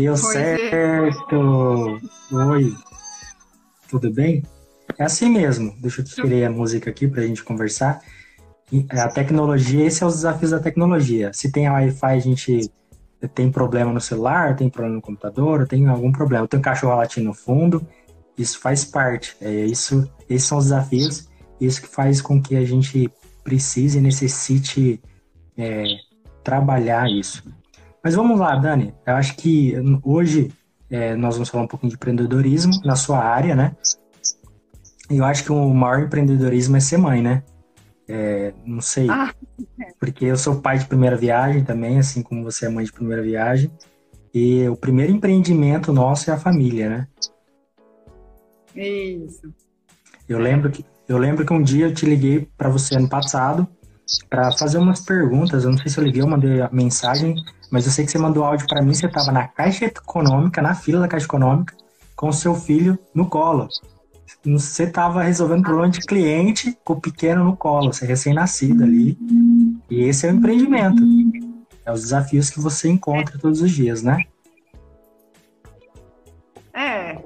Deu Oi, certo! Oi! Tudo bem? É assim mesmo. Deixa eu tirar a música aqui para a gente conversar. A tecnologia, esse é os desafios da tecnologia. Se tem a Wi-Fi, a gente tem problema no celular, tem problema no computador, tem algum problema. Tem um cachorro latindo no fundo, isso faz parte. É isso, esses são os desafios, isso que faz com que a gente precise e necessite é, trabalhar isso. Mas vamos lá, Dani. Eu acho que hoje é, nós vamos falar um pouquinho de empreendedorismo na sua área, né? Eu acho que o maior empreendedorismo é ser mãe, né? É, não sei. Ah. Porque eu sou pai de primeira viagem também, assim como você é mãe de primeira viagem. E o primeiro empreendimento nosso é a família, né? Isso. Eu lembro que eu lembro que um dia eu te liguei para você ano passado para fazer umas perguntas. Eu não sei se eu liguei ou mandei a mensagem, mas eu sei que você mandou áudio para mim. Você estava na Caixa Econômica, na fila da Caixa Econômica, com seu filho no colo. Você estava resolvendo problema de cliente com o pequeno no colo, você é recém-nascido ali. E esse é o empreendimento. É os desafios que você encontra todos os dias, né? É,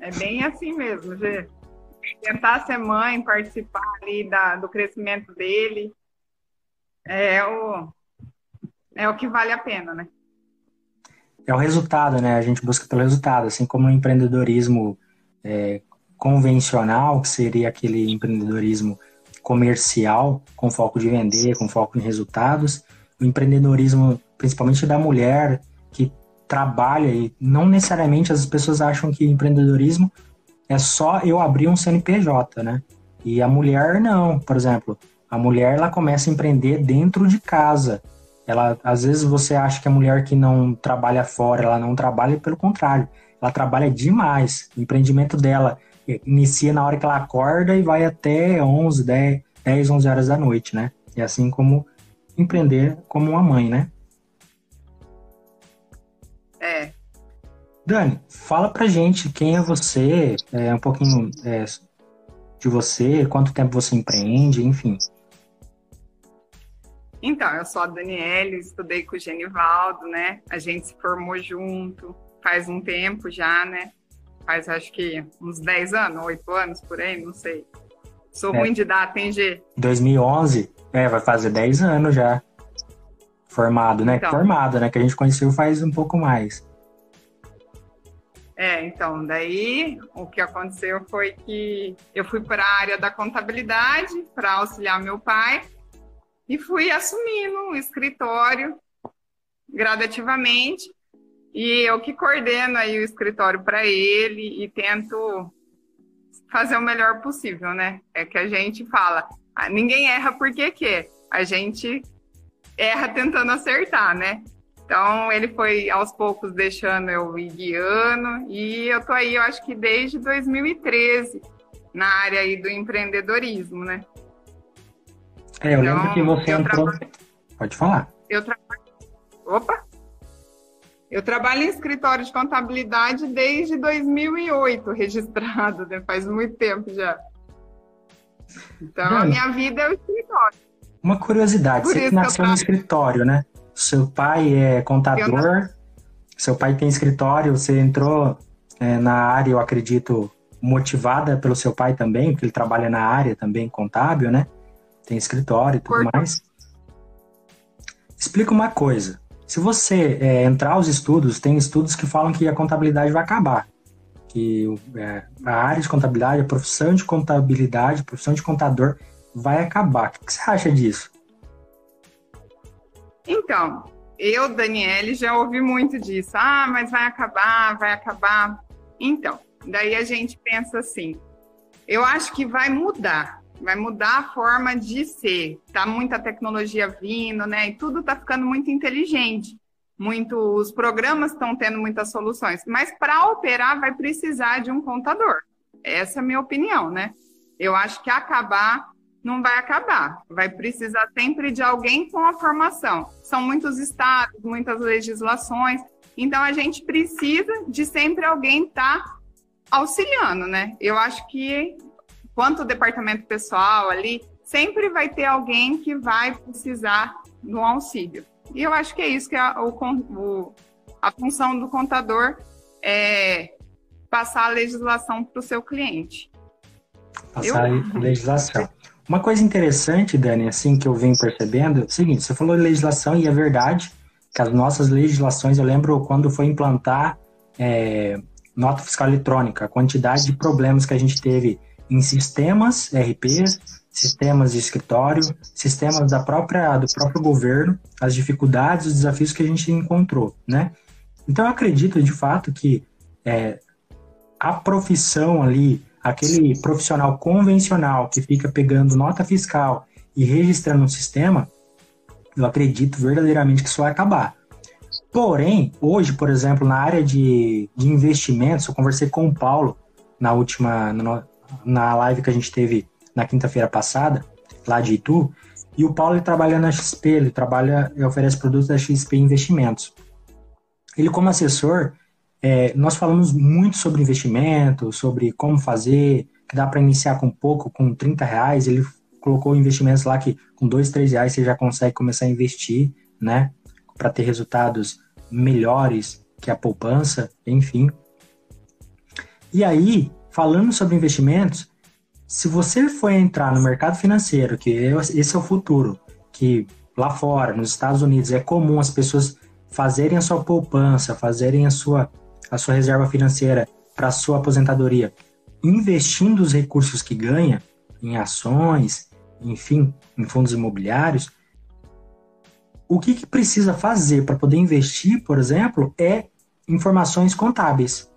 é bem assim mesmo, Gê. Tentar ser mãe, participar ali da, do crescimento dele, é o, é o que vale a pena, né? É o resultado, né? A gente busca pelo resultado, assim como o empreendedorismo é, convencional, que seria aquele empreendedorismo comercial, com foco de vender, com foco em resultados, o empreendedorismo, principalmente da mulher, que trabalha e não necessariamente as pessoas acham que empreendedorismo é só eu abrir um CNPJ, né? E a mulher não, por exemplo, a mulher ela começa a empreender dentro de casa. Ela, às vezes você acha que a mulher que não trabalha fora, ela não trabalha, pelo contrário, ela trabalha demais. O empreendimento dela inicia na hora que ela acorda e vai até 11, 10, 10 11 horas da noite, né? E assim como empreender como uma mãe, né? É. Dani, fala pra gente quem é você, é, um pouquinho é, de você, quanto tempo você empreende, enfim. Então, eu sou a Daniela, estudei com o Genivaldo, né? A gente se formou junto faz um tempo já, né? faz acho que uns 10 anos, 8 anos por aí, não sei. Sou é. ruim de data, hein, G? 2011, é, vai fazer 10 anos já. Formado, né? Então, Formado, né? Que a gente conheceu faz um pouco mais. É, então, daí o que aconteceu foi que eu fui para a área da contabilidade para auxiliar meu pai e fui assumindo o escritório gradativamente. E eu que coordeno aí o escritório para ele e tento fazer o melhor possível, né? É que a gente fala, ah, ninguém erra porque quer. A gente erra tentando acertar, né? Então ele foi aos poucos deixando eu ir guiando e eu tô aí, eu acho que desde 2013 na área aí do empreendedorismo, né? É, eu então, lembro que você entrou. Trabalho... Pode falar. Eu trabalho. Opa! Eu trabalho em escritório de contabilidade desde 2008, registrado, né? faz muito tempo já. Então, a minha vida é o escritório. Uma curiosidade, Por você que nasceu no escritório, né? Seu pai é contador, seu pai tem escritório, você entrou é, na área, eu acredito, motivada pelo seu pai também, porque ele trabalha na área também contábil, né? Tem escritório e tudo Por... mais. Explica uma coisa. Se você é, entrar aos estudos, tem estudos que falam que a contabilidade vai acabar. Que é, a área de contabilidade, a profissão de contabilidade, a profissão de contador vai acabar. O que você acha disso? Então, eu, Daniele, já ouvi muito disso. Ah, mas vai acabar, vai acabar. Então, daí a gente pensa assim: eu acho que vai mudar vai mudar a forma de ser. Tá muita tecnologia vindo, né? E tudo tá ficando muito inteligente. Muito, os programas estão tendo muitas soluções, mas para operar vai precisar de um contador. Essa é a minha opinião, né? Eu acho que acabar não vai acabar. Vai precisar sempre de alguém com a formação. São muitos estados, muitas legislações. Então a gente precisa de sempre alguém estar tá auxiliando, né? Eu acho que quanto o departamento pessoal ali, sempre vai ter alguém que vai precisar do auxílio. E eu acho que é isso que a, o, A função do contador é passar a legislação para o seu cliente. Passar eu... a legislação. Uma coisa interessante, Dani, assim, que eu venho percebendo, é o seguinte, você falou legislação e é verdade que as nossas legislações, eu lembro quando foi implantar é, nota fiscal eletrônica, a quantidade de problemas que a gente teve em sistemas RPs, sistemas de escritório, sistemas da própria, do próprio governo, as dificuldades, os desafios que a gente encontrou, né? Então, eu acredito, de fato, que é, a profissão ali, aquele profissional convencional que fica pegando nota fiscal e registrando um sistema, eu acredito verdadeiramente que isso vai acabar. Porém, hoje, por exemplo, na área de, de investimentos, eu conversei com o Paulo na última, na live que a gente teve na quinta-feira passada, lá de Itu, e o Paulo ele trabalha na XP, ele trabalha, ele oferece produtos da XP Investimentos. Ele, como assessor, é, nós falamos muito sobre investimento, sobre como fazer, que dá para iniciar com pouco, com 30 reais. Ele colocou investimentos lá que com dois, três reais você já consegue começar a investir, né? Para ter resultados melhores que a poupança, enfim. E aí, falando sobre investimentos, se você for entrar no mercado financeiro, que esse é o futuro, que lá fora, nos Estados Unidos, é comum as pessoas fazerem a sua poupança, fazerem a sua, a sua reserva financeira para a sua aposentadoria, investindo os recursos que ganha em ações, enfim, em fundos imobiliários, o que, que precisa fazer para poder investir, por exemplo, é informações contábeis.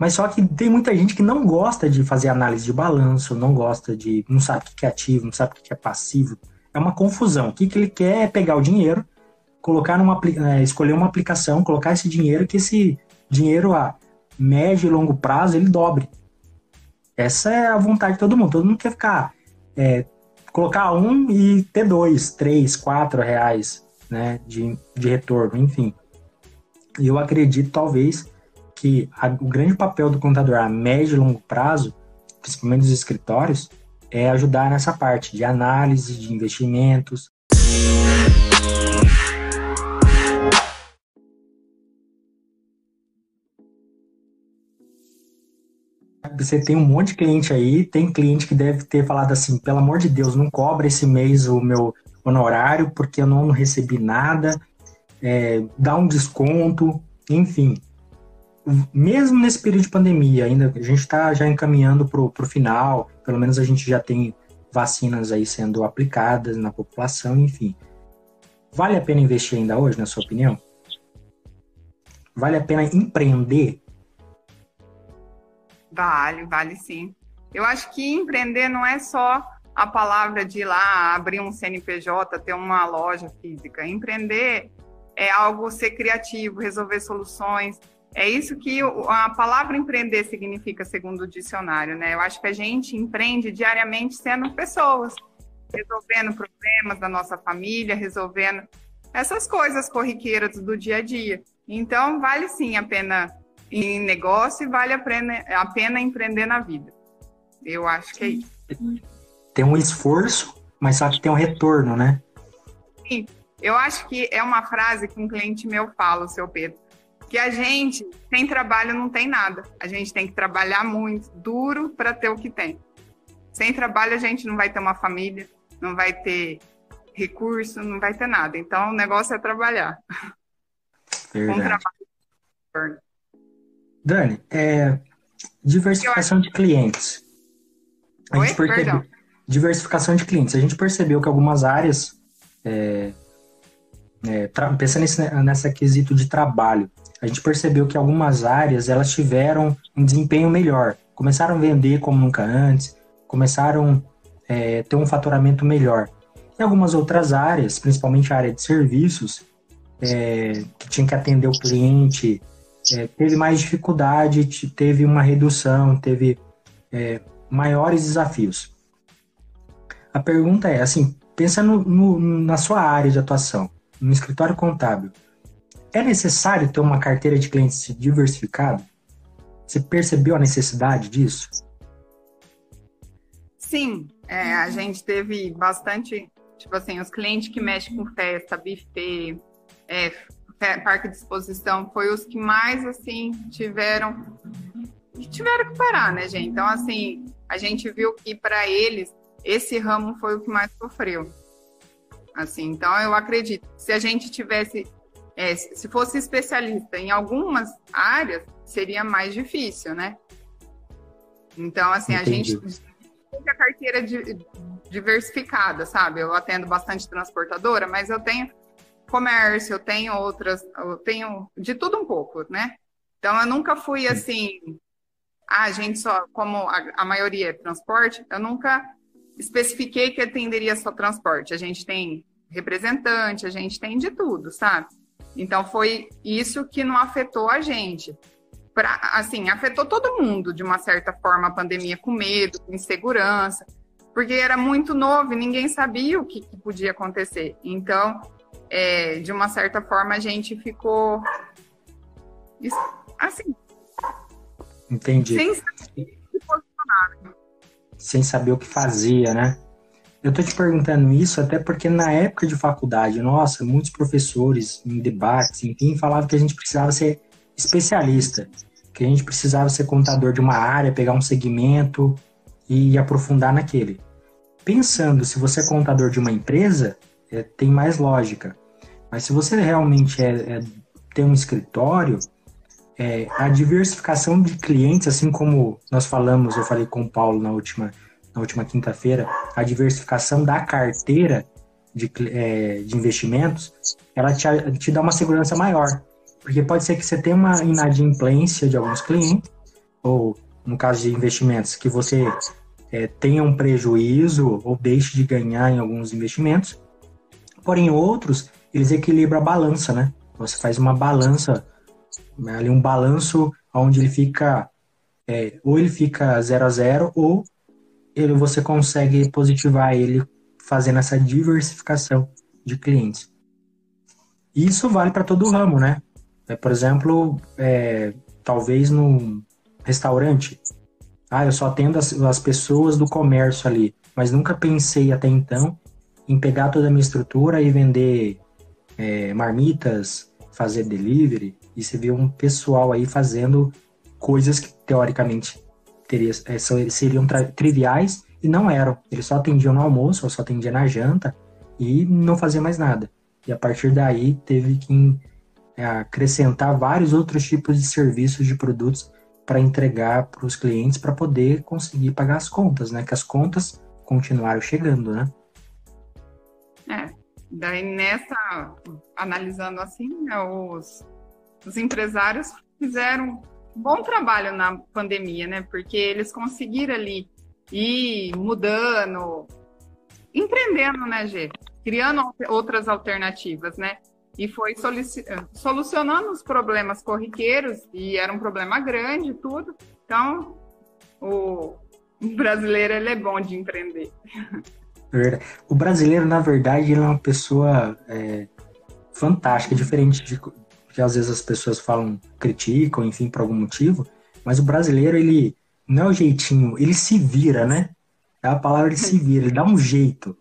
Mas só que tem muita gente que não gosta de fazer análise de balanço, não gosta de. não sabe o que é ativo, não sabe o que é passivo. É uma confusão. O que, que ele quer é pegar o dinheiro, colocar numa, é, escolher uma aplicação, colocar esse dinheiro, que esse dinheiro a médio e longo prazo ele dobre. Essa é a vontade de todo mundo. Todo mundo quer ficar é, colocar um e ter dois, três, quatro reais né, de, de retorno, enfim. Eu acredito, talvez, que a, o grande papel do contador a médio e longo prazo, principalmente dos escritórios, é ajudar nessa parte de análise de investimentos. Você tem um monte de cliente aí, tem cliente que deve ter falado assim, pelo amor de Deus, não cobra esse mês o meu honorário porque eu não recebi nada, é, dá um desconto, enfim. Mesmo nesse período de pandemia, ainda a gente está já encaminhando para o final, pelo menos a gente já tem vacinas aí sendo aplicadas na população, enfim. Vale a pena investir ainda hoje, na sua opinião? Vale a pena empreender? Vale, vale sim. Eu acho que empreender não é só a palavra de ir lá abrir um CNPJ, ter uma loja física. Empreender é algo ser criativo, resolver soluções. É isso que a palavra empreender significa, segundo o dicionário, né? Eu acho que a gente empreende diariamente sendo pessoas, resolvendo problemas da nossa família, resolvendo essas coisas corriqueiras do dia a dia. Então, vale sim a pena em negócio e vale a pena, a pena empreender na vida. Eu acho que é isso tem um esforço, mas só que tem um retorno, né? Sim, eu acho que é uma frase que um cliente meu fala, o seu Pedro, que a gente sem trabalho não tem nada. A gente tem que trabalhar muito, duro para ter o que tem. Sem trabalho a gente não vai ter uma família, não vai ter recurso, não vai ter nada. Então o negócio é trabalhar. Verdade. Com trabalho. Dani, é, diversificação de clientes. A Oi? gente percebe, Perdão diversificação de clientes. A gente percebeu que algumas áreas, é, é, pensando nesse, nessa quesito de trabalho, a gente percebeu que algumas áreas elas tiveram um desempenho melhor, começaram a vender como nunca antes, começaram a é, ter um faturamento melhor. Em algumas outras áreas, principalmente a área de serviços, é, que tinha que atender o cliente, é, teve mais dificuldade, teve uma redução, teve é, maiores desafios. A pergunta é, assim, pensa no, no, na sua área de atuação, no escritório contábil. É necessário ter uma carteira de clientes diversificada? Você percebeu a necessidade disso? Sim, é, a gente teve bastante, tipo assim, os clientes que mexem com festa, buffet, é, parque de exposição foi os que mais assim tiveram tiveram que parar, né, gente? Então, assim, a gente viu que para eles esse ramo foi o que mais sofreu. Assim, então eu acredito, se a gente tivesse, é, se fosse especialista em algumas áreas, seria mais difícil, né? Então, assim, Entendi. a gente tem a carteira de, diversificada, sabe? Eu atendo bastante transportadora, mas eu tenho comércio, eu tenho outras, eu tenho de tudo um pouco, né? Então eu nunca fui assim, ah, a gente só, como a, a maioria é transporte, eu nunca especifiquei que atenderia só transporte. A gente tem representante, a gente tem de tudo, sabe? Então foi isso que não afetou a gente. Pra, assim, afetou todo mundo de uma certa forma a pandemia com medo, com insegurança, porque era muito novo e ninguém sabia o que, que podia acontecer. Então, é, de uma certa forma, a gente ficou assim. Entendi. Sem saber Sem saber o que fazia, né? Eu tô te perguntando isso até porque na época de faculdade, nossa, muitos professores em debates, enfim, falavam que a gente precisava ser especialista, que a gente precisava ser contador de uma área, pegar um segmento e aprofundar naquele. Pensando, se você é contador de uma empresa, é, tem mais lógica. Mas se você realmente é, é tem um escritório, é, a diversificação de clientes, assim como nós falamos, eu falei com o Paulo na última, na última quinta-feira, a diversificação da carteira de, é, de investimentos, ela te, te dá uma segurança maior. Porque pode ser que você tenha uma inadimplência de alguns clientes, ou no caso de investimentos, que você é, tenha um prejuízo ou deixe de ganhar em alguns investimentos. Porém, outros, eles equilibram a balança, né? Você faz uma balança, né, ali um balanço onde ele fica, é, ou ele fica zero a zero, ou ele, você consegue positivar ele fazendo essa diversificação de clientes. Isso vale para todo o ramo, né? É, por exemplo, é, talvez no restaurante, ah, eu só atendo as, as pessoas do comércio ali, mas nunca pensei até então em pegar toda a minha estrutura e vender é, marmitas, fazer delivery, e você vê um pessoal aí fazendo coisas que teoricamente teria, é, seriam triviais e não eram. Eles só atendiam no almoço, ou só atendiam na janta e não fazia mais nada. E a partir daí teve que é, acrescentar vários outros tipos de serviços, de produtos para entregar para os clientes para poder conseguir pagar as contas, né? Que as contas continuaram chegando, né? É, daí nessa, analisando assim, né, os, os empresários fizeram bom trabalho na pandemia, né? Porque eles conseguiram ali ir mudando, empreendendo, né, Gê? Criando outras alternativas, né? E foi solucionando os problemas corriqueiros, e era um problema grande, tudo. Então, o brasileiro ele é bom de empreender. O brasileiro, na verdade, ele é uma pessoa é, fantástica, diferente de que às vezes as pessoas falam, criticam, enfim, por algum motivo. Mas o brasileiro, ele não é o jeitinho, ele se vira, né? É a palavra ele se vira, ele dá um jeito.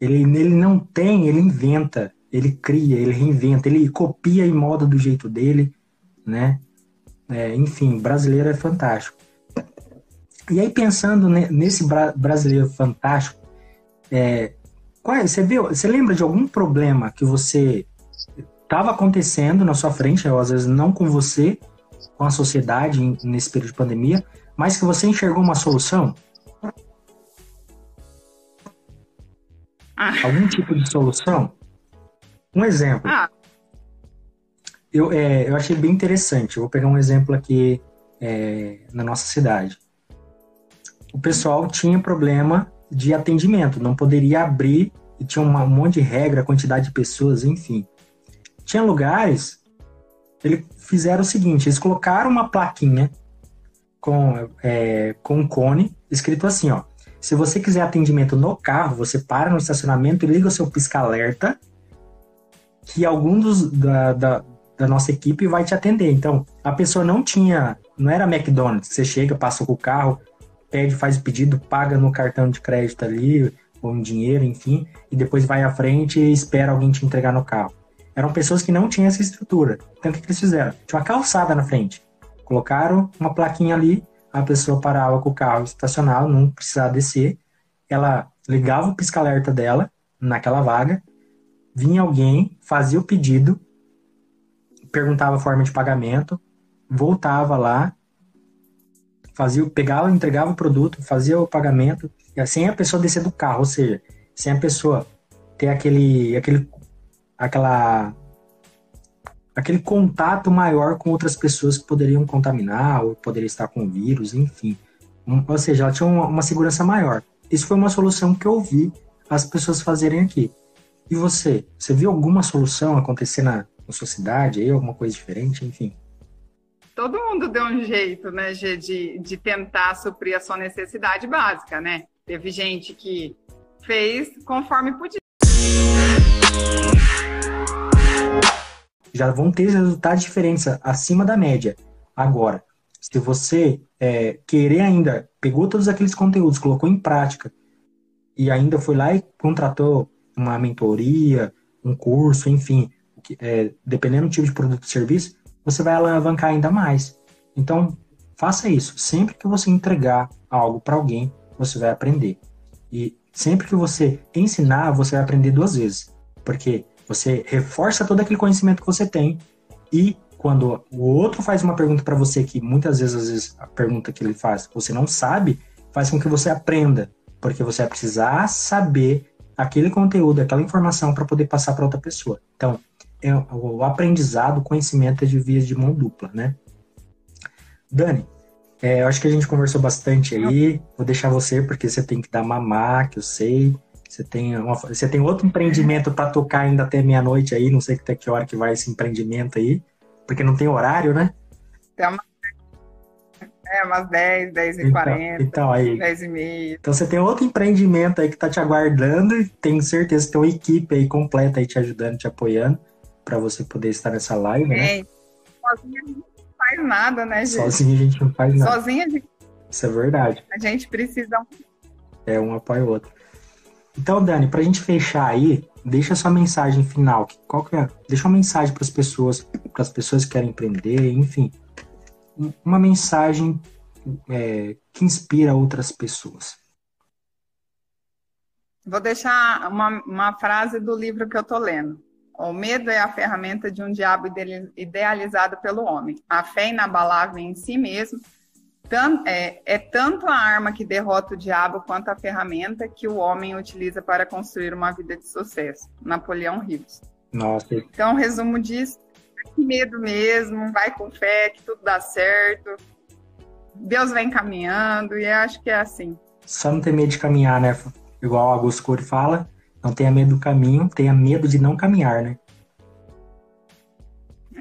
Ele, ele não tem, ele inventa, ele cria, ele reinventa, ele copia e moda do jeito dele, né? É, enfim, brasileiro é fantástico. E aí, pensando nesse brasileiro fantástico, é, qual é, você, viu, você lembra de algum problema que você estava acontecendo na sua frente, ou às vezes não com você, com a sociedade nesse período de pandemia, mas que você enxergou uma solução? Ah. Algum tipo de solução? Um exemplo. Ah. Eu, é, eu achei bem interessante. Eu vou pegar um exemplo aqui é, na nossa cidade. O pessoal tinha problema de atendimento, não poderia abrir e tinha um monte de regra, quantidade de pessoas, enfim. Tinha lugares, eles fizeram o seguinte: eles colocaram uma plaquinha com, é, com um cone escrito assim, ó. Se você quiser atendimento no carro, você para no estacionamento e liga o seu pisca-alerta que algum dos, da, da, da, nossa equipe vai te atender. Então, a pessoa não tinha, não era McDonald's, você chega, passa com o carro, pede, faz o pedido, paga no cartão de crédito ali, ou em dinheiro, enfim, e depois vai à frente e espera alguém te entregar no carro. Eram pessoas que não tinham essa estrutura. Então, o que, que eles fizeram? Tinha uma calçada na frente. Colocaram uma plaquinha ali, a pessoa parava com o carro estacionado, não precisava descer. Ela ligava o pisca-alerta dela naquela vaga, vinha alguém, fazia o pedido, perguntava a forma de pagamento, voltava lá, fazia, pegava, entregava o produto, fazia o pagamento, e assim a pessoa descer do carro, ou seja, sem a pessoa ter aquele, aquele, aquela, aquele contato maior com outras pessoas que poderiam contaminar ou poderiam estar com vírus, enfim. ou seja, ela tinha uma, uma segurança maior. Isso foi uma solução que eu vi as pessoas fazerem aqui. E você? Você viu alguma solução acontecer na, na sua cidade, aí, alguma coisa diferente, enfim? Todo mundo deu um jeito, né, Gê, de, de tentar suprir a sua necessidade básica, né? Teve gente que fez conforme podia. Já vão ter resultados diferentes, acima da média. Agora, se você é, querer ainda, pegou todos aqueles conteúdos, colocou em prática, e ainda foi lá e contratou uma mentoria, um curso, enfim, é, dependendo do tipo de produto e serviço, você vai alavancar ainda mais. Então, faça isso. Sempre que você entregar algo para alguém, você vai aprender. E sempre que você ensinar, você vai aprender duas vezes. Porque você reforça todo aquele conhecimento que você tem e quando o outro faz uma pergunta para você que muitas vezes, às vezes a pergunta que ele faz você não sabe, faz com que você aprenda, porque você vai precisar saber aquele conteúdo, aquela informação para poder passar para outra pessoa. Então, é, o aprendizado, o conhecimento é de vias de mão dupla, né? Dani, é, eu acho que a gente conversou bastante aí. Vou deixar você porque você tem que dar mamar, que eu sei. Você tem, uma, você tem outro empreendimento para tocar ainda até meia-noite aí. Não sei até que hora que vai esse empreendimento aí, porque não tem horário, né? Tem uma... É, umas 10, 10 e 40, então, então, aí, 10 e meia. Então você tem outro empreendimento aí que tá te aguardando e tenho certeza que tem uma equipe aí completa aí te ajudando, te apoiando para você poder estar nessa live, né? É, sozinha a gente não faz nada, né, gente? Sozinha a gente não faz nada. Sozinha a gente... Isso é verdade. A gente precisa... É, um apoia o outro. Então, Dani, para a gente fechar aí, deixa sua mensagem final. Qual que é? Deixa uma mensagem para as pessoas, para as pessoas que querem empreender, enfim. Uma mensagem é, que inspira outras pessoas. Vou deixar uma, uma frase do livro que eu estou lendo. O medo é a ferramenta de um diabo idealizado pelo homem. A fé inabalável em si mesmo é, é, tanto a arma que derrota o diabo quanto a ferramenta que o homem utiliza para construir uma vida de sucesso. Napoleão Hill. Nossa. Então, resumo disso: medo mesmo, vai com fé que tudo dá certo. Deus vem caminhando e acho que é assim. Só não ter medo de caminhar, né? Igual o Augusto Cury fala, não tenha medo do caminho, tenha medo de não caminhar, né?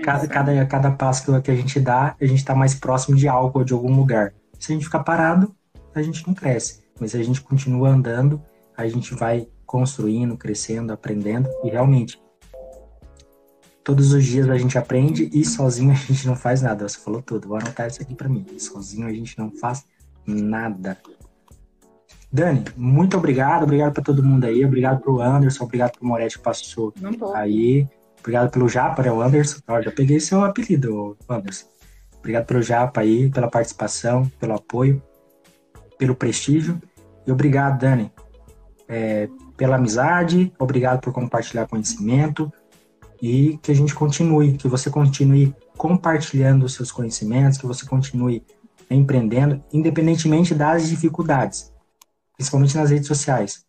Cada, cada, cada passo que a gente dá, a gente está mais próximo de algo ou de algum lugar. Se a gente ficar parado, a gente não cresce. Mas se a gente continua andando, a gente vai construindo, crescendo, aprendendo. E realmente, todos os dias a gente aprende e sozinho a gente não faz nada. Você falou tudo, vou anotar isso aqui para mim. Sozinho a gente não faz nada. Dani, muito obrigado, obrigado para todo mundo aí, obrigado pro Anderson, obrigado pro Moretti que passou aí, obrigado pelo Japa, né, o Anderson, Ó, já peguei seu apelido, Anderson. Obrigado pelo Japa aí, pela participação, pelo apoio, pelo prestígio. E obrigado, Dani, é, pela amizade, obrigado por compartilhar conhecimento. E que a gente continue, que você continue compartilhando os seus conhecimentos, que você continue empreendendo, independentemente das dificuldades principalmente nas redes sociais.